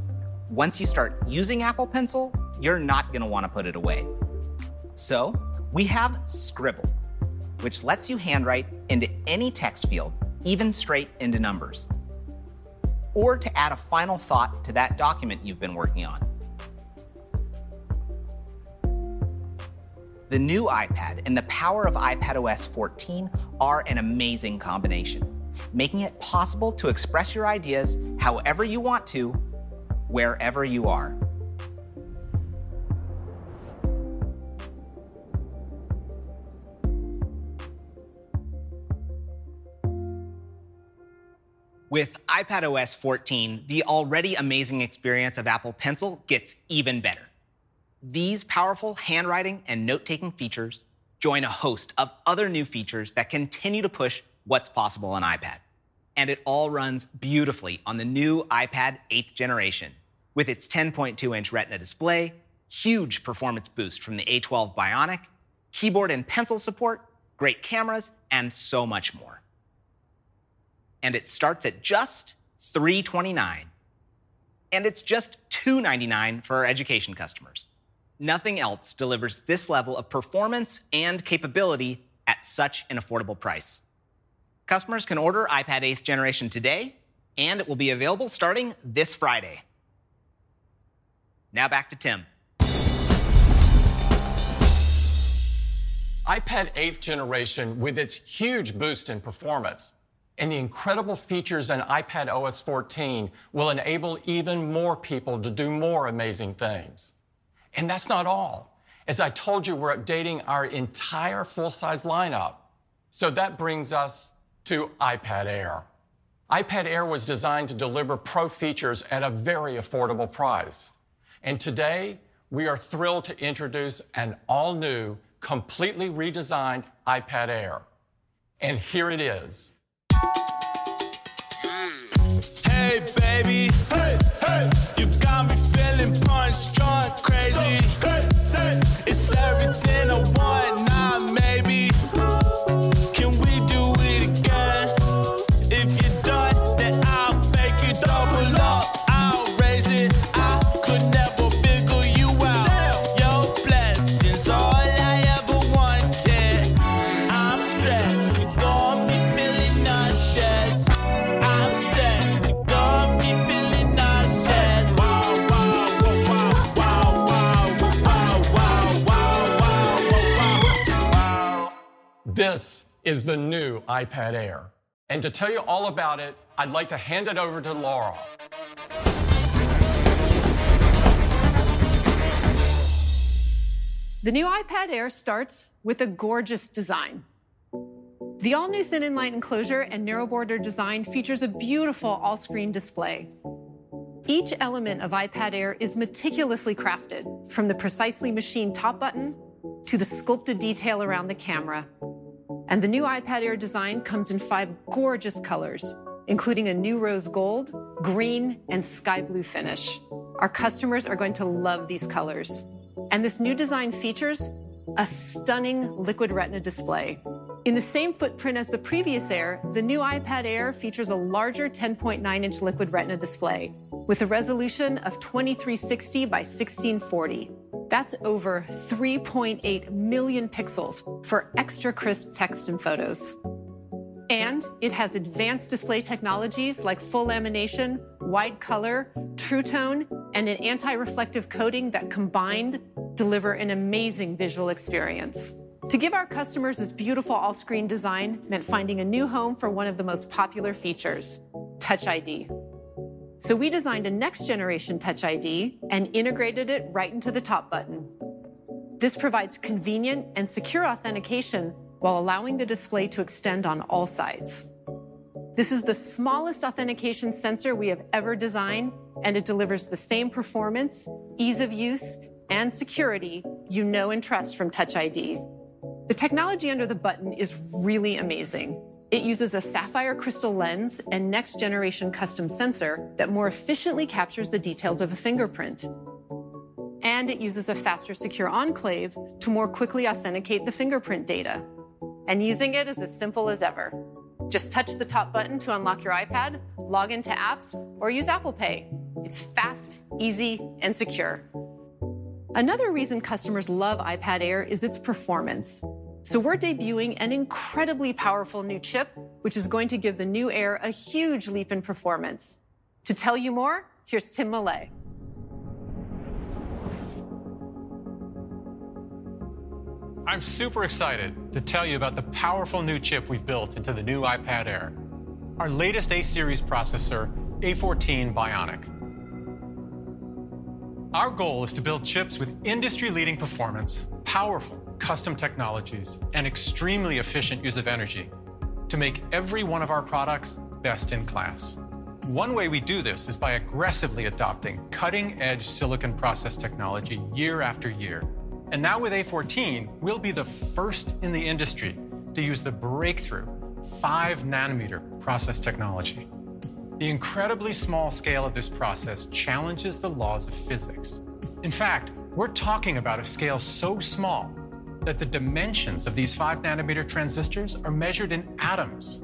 once you start using Apple Pencil, you're not going to want to put it away. So, we have Scribble, which lets you handwrite into any text field even straight into numbers. Or to add a final thought to that document you've been working on. The new iPad and the power of iPadOS 14 are an amazing combination, making it possible to express your ideas however you want to, wherever you are. With iPadOS 14, the already amazing experience of Apple Pencil gets even better. These powerful handwriting and note taking features join a host of other new features that continue to push what's possible on iPad. And it all runs beautifully on the new iPad 8th generation with its 10.2 inch Retina display, huge performance boost from the A12 Bionic, keyboard and pencil support, great cameras, and so much more and it starts at just 329. And it's just 299 for our education customers. Nothing else delivers this level of performance and capability at such an affordable price. Customers can order iPad 8th generation today, and it will be available starting this Friday. Now back to Tim. iPad 8th generation, with its huge boost in performance and the incredible features in iPadOS 14, will enable even more people to do more amazing things. And that's not all. As I told you, we're updating our entire full size lineup. So that brings us to iPad Air. iPad Air was designed to deliver pro features at a very affordable price. And today, we are thrilled to introduce an all new, completely redesigned iPad Air. And here it is. Baby. Hey, hey. You got me feeling punch drunk, crazy. It's everything I want is the new iPad Air. And to tell you all about it, I'd like to hand it over to Laura. The new iPad Air starts with a gorgeous design. The all new thin and light enclosure and narrow border design features a beautiful all screen display. Each element of iPad Air is meticulously crafted, from the precisely machined top button to the sculpted detail around the camera. And the new iPad Air design comes in five gorgeous colors, including a new rose gold, green, and sky blue finish. Our customers are going to love these colors. And this new design features a stunning liquid retina display. In the same footprint as the previous Air, the new iPad Air features a larger 10.9 inch liquid retina display with a resolution of 2360 by 1640. That's over 3.8 million pixels for extra crisp text and photos. And it has advanced display technologies like full lamination, wide color, true tone, and an anti reflective coating that combined deliver an amazing visual experience. To give our customers this beautiful all screen design meant finding a new home for one of the most popular features Touch ID. So we designed a next generation Touch ID and integrated it right into the top button. This provides convenient and secure authentication while allowing the display to extend on all sides. This is the smallest authentication sensor we have ever designed, and it delivers the same performance, ease of use, and security you know and trust from Touch ID. The technology under the button is really amazing. It uses a sapphire crystal lens and next generation custom sensor that more efficiently captures the details of a fingerprint. And it uses a faster secure enclave to more quickly authenticate the fingerprint data. And using it is as simple as ever. Just touch the top button to unlock your iPad, log into apps, or use Apple Pay. It's fast, easy, and secure. Another reason customers love iPad Air is its performance. So we're debuting an incredibly powerful new chip, which is going to give the new Air a huge leap in performance. To tell you more, here's Tim Millet. I'm super excited to tell you about the powerful new chip we've built into the new iPad Air. Our latest A series processor, A14 Bionic. Our goal is to build chips with industry leading performance, powerful custom technologies, and extremely efficient use of energy to make every one of our products best in class. One way we do this is by aggressively adopting cutting edge silicon process technology year after year. And now with A14, we'll be the first in the industry to use the breakthrough 5 nanometer process technology. The incredibly small scale of this process challenges the laws of physics. In fact, we're talking about a scale so small that the dimensions of these 5 nanometer transistors are measured in atoms.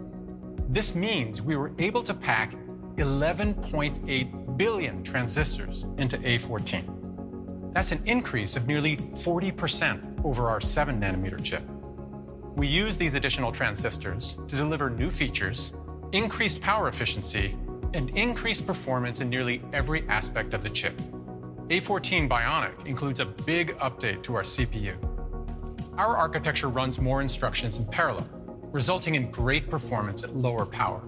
This means we were able to pack 11.8 billion transistors into A14. That's an increase of nearly 40% over our 7 nanometer chip. We use these additional transistors to deliver new features, increased power efficiency, and increased performance in nearly every aspect of the chip. A14 Bionic includes a big update to our CPU. Our architecture runs more instructions in parallel, resulting in great performance at lower power.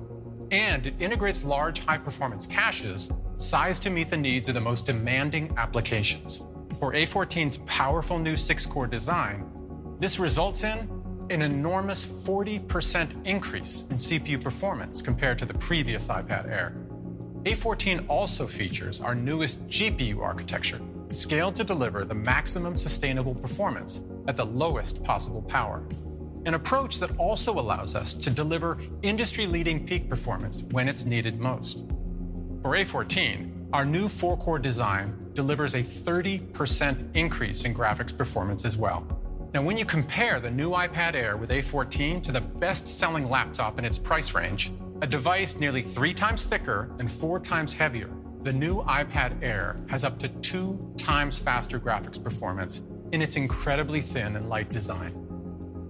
And it integrates large high-performance caches sized to meet the needs of the most demanding applications. For A14's powerful new six-core design, this results in an enormous 40% increase in CPU performance compared to the previous iPad Air. A14 also features our newest GPU architecture, scaled to deliver the maximum sustainable performance at the lowest possible power. An approach that also allows us to deliver industry-leading peak performance when it's needed most. For A14, our new four-core design delivers a 30% increase in graphics performance as well. Now, when you compare the new iPad Air with A14 to the best-selling laptop in its price range, a device nearly three times thicker and four times heavier, the new iPad Air has up to two times faster graphics performance in its incredibly thin and light design.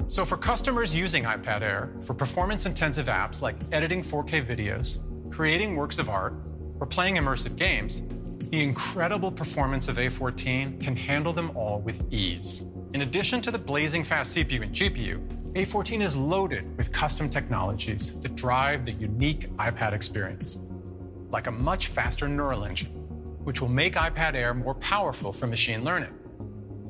So for customers using iPad Air for performance-intensive apps like editing 4K videos, creating works of art, or playing immersive games, the incredible performance of A14 can handle them all with ease. In addition to the blazing fast CPU and GPU, A14 is loaded with custom technologies that drive the unique iPad experience, like a much faster neural engine, which will make iPad Air more powerful for machine learning.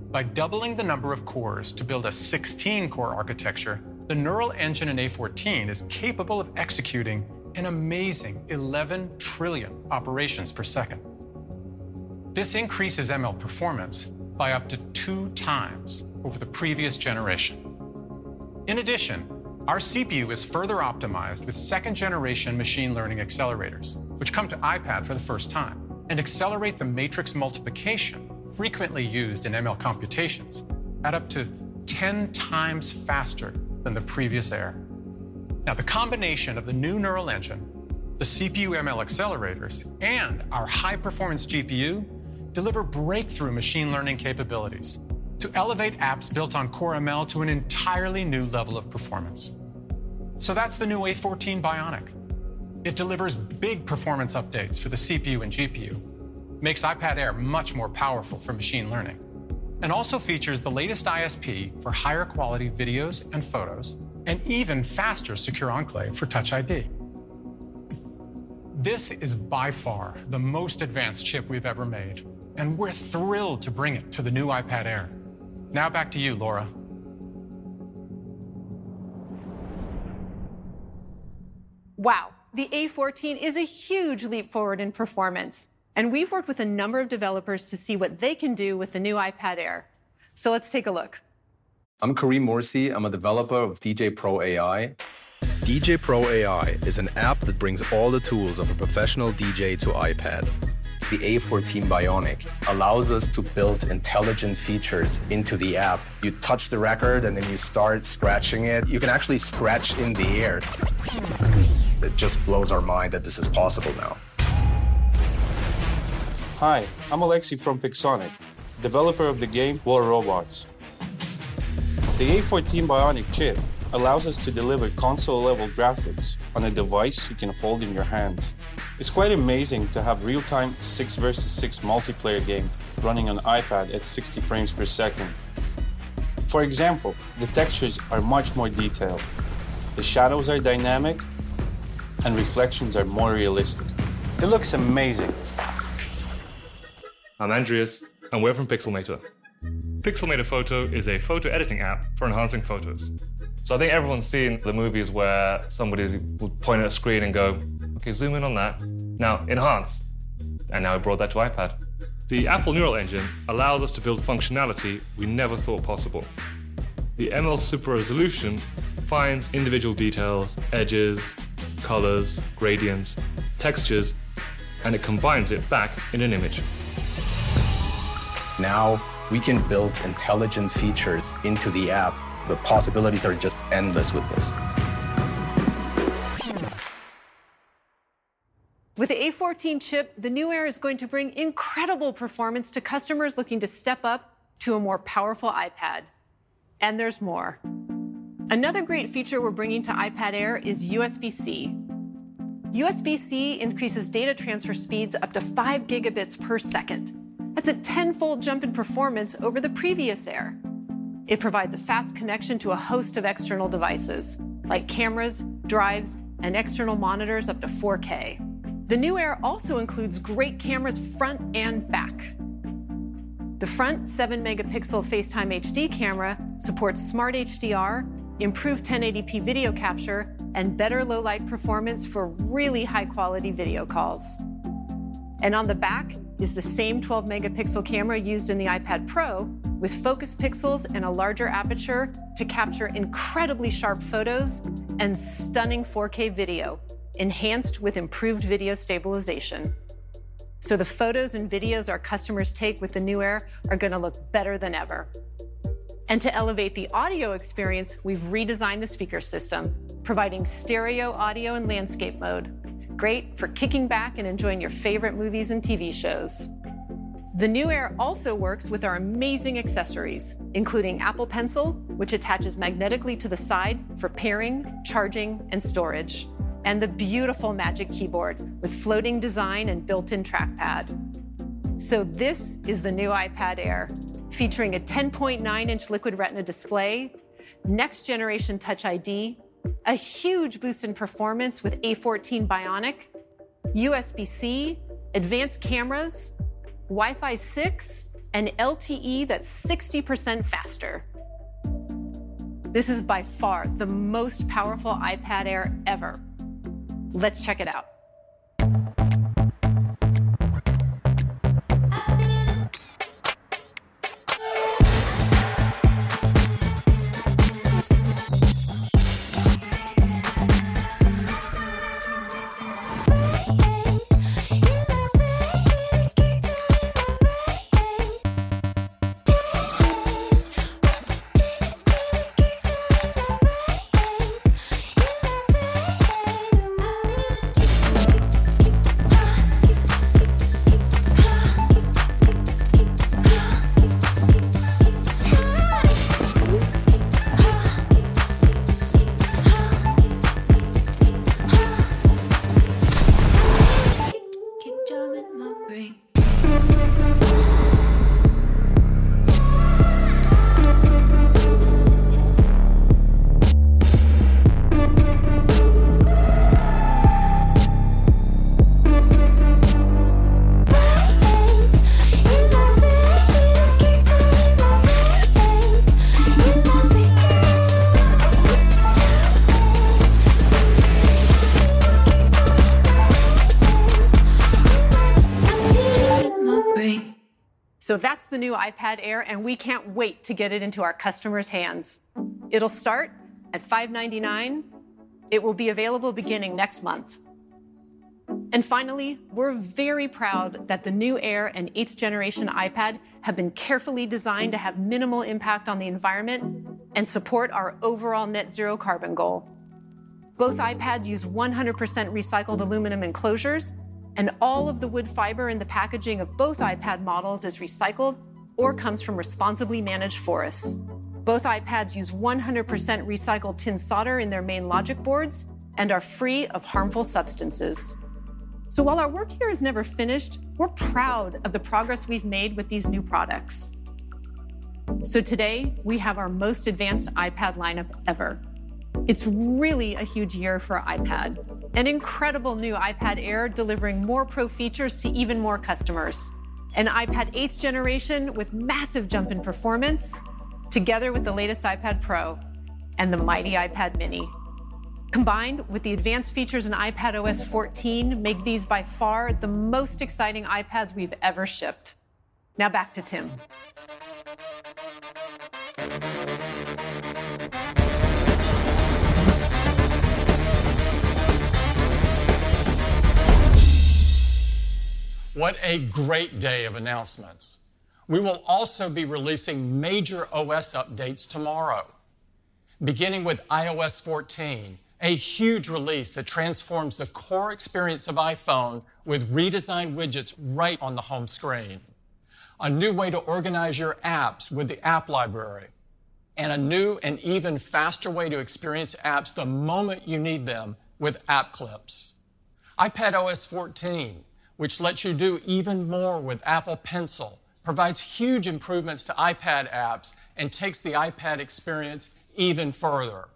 By doubling the number of cores to build a 16-core architecture, the neural engine in A14 is capable of executing an amazing 11 trillion operations per second. This increases ML performance by up to two times over the previous generation. In addition, our CPU is further optimized with second-generation machine learning accelerators, which come to iPad for the first time and accelerate the matrix multiplication frequently used in ML computations at up to 10 times faster than the previous Air. Now, the combination of the new neural engine, the CPU ML accelerators, and our high-performance GPU deliver breakthrough machine learning capabilities to elevate apps built on Core ML to an entirely new level of performance. So that's the new A14 Bionic. It delivers big performance updates for the CPU and GPU, makes iPad Air much more powerful for machine learning, and also features the latest ISP for higher quality videos and photos, and even faster Secure Enclave for Touch ID. This is by far the most advanced chip we've ever made, and we're thrilled to bring it to the new iPad Air. Now back to you, Laura. Wow, the A14 is a huge leap forward in performance. And we've worked with a number of developers to see what they can do with the new iPad Air. So let's take a look. I'm Karim Morsy. I'm a developer of djay Pro AI. djay Pro AI is an app that brings all the tools of a professional DJ to iPad. The A14 Bionic allows us to build intelligent features into the app. You touch the record and then you start scratching it. You can actually scratch in the air. It just blows our mind that this is possible now. Hi, I'm Alexi from Pixonic, developer of the game War Robots. The A14 Bionic chip allows us to deliver console-level graphics on a device you can hold in your hands. It's quite amazing to have real-time 6 versus 6 multiplayer game running on iPad at 60 frames per second. For example, the textures are much more detailed, the shadows are dynamic, and reflections are more realistic. It looks amazing. I'm Andreas, and we're from Pixelmator. Pixelmator Photo is a photo editing app for enhancing photos. So I think everyone's seen the movies where somebody would point at a screen and go, okay, zoom in on that. Now enhance. And now we brought that to iPad. The Apple Neural Engine allows us to build functionality we never thought possible. The ML Super Resolution finds individual details, edges, colors, gradients, textures, and it combines it back in an image. Now we can build intelligent features into the app. The possibilities are just endless with this. With the A14 chip, the new Air is going to bring incredible performance to customers looking to step up to a more powerful iPad. And there's more. Another great feature we're bringing to iPad Air is USB C. USB C increases data transfer speeds up to 5 gigabits per second. That's a tenfold jump in performance over the previous Air. It provides a fast connection to a host of external devices, like cameras, drives, and external monitors up to 4K. The new Air also includes great cameras front and back. The front 7 megapixel FaceTime HD camera supports Smart HDR, improved 1080p video capture, and better low light performance for really high quality video calls. And on the back is the same 12 megapixel camera used in the iPad Pro with focus pixels and a larger aperture to capture incredibly sharp photos and stunning 4K video, enhanced with improved video stabilization. So the photos and videos our customers take with the new Air are going to look better than ever. And to elevate the audio experience, we've redesigned the speaker system, providing stereo audio and landscape mode. Great for kicking back and enjoying your favorite movies and TV shows. The new Air also works with our amazing accessories, including Apple Pencil, which attaches magnetically to the side for pairing, charging, and storage, and the beautiful Magic Keyboard with floating design and built in trackpad. So, this is the new iPad Air, featuring a 10.9 inch Liquid Retina display, next generation Touch ID, a huge boost in performance with A14 Bionic, USB C, advanced cameras, Wi Fi 6, and LTE that's 60% faster. This is by far the most powerful iPad Air ever. Let's check it out. So that's the new iPad Air, and we can't wait to get it into our customers' hands. It'll start at 599. It will be available beginning next month. And finally, we're very proud that the new Air and 8th generation iPad have been carefully designed to have minimal impact on the environment and support our overall net zero carbon goal. Both iPads use 100% recycled aluminum enclosures and all of the wood fiber in the packaging of both iPad models is recycled or comes from responsibly managed forests. Both iPads use 100% recycled tin solder in their main logic boards and are free of harmful substances. So while our work here is never finished, we're proud of the progress we've made with these new products. So today, we have our most advanced iPad lineup ever. It's really a huge year for iPad. An incredible new iPad Air delivering more pro features to even more customers. An iPad 8th generation with massive jump in performance, together with the latest iPad Pro and the mighty iPad mini. Combined with the advanced features in iPadOS 14, make these by far the most exciting iPads we've ever shipped. Now back to Tim. What a great day of announcements. We will also be releasing major OS updates tomorrow. Beginning with iOS 14, a huge release that transforms the core experience of iPhone with redesigned widgets right on the home screen, a new way to organize your apps with the app library, and a new and even faster way to experience apps the moment you need them with App Clips. iPadOS 14, which lets you do even more with Apple Pencil, provides huge improvements to iPad apps and takes the iPad experience even further.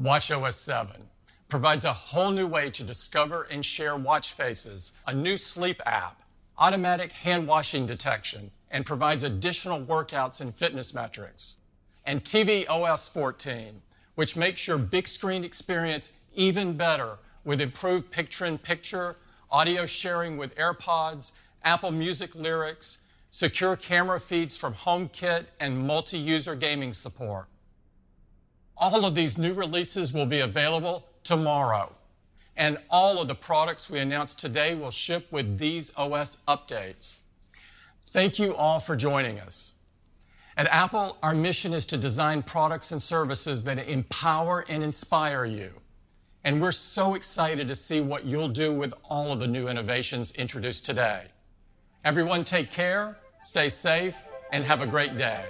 WatchOS 7 provides a whole new way to discover and share watch faces, a new sleep app, automatic hand washing detection, and provides additional workouts and fitness metrics. And tvOS 14, which makes your big screen experience even better with improved picture in picture, audio sharing with AirPods, Apple Music lyrics, secure camera feeds from HomeKit, and multi user gaming support. All of these new releases will be available tomorrow. And all of the products we announced today will ship with these OS updates. Thank you all for joining us. At Apple, our mission is to design products and services that empower and inspire you. And we're so excited to see what you'll do with all of the new innovations introduced today. Everyone, take care, stay safe, and have a great day.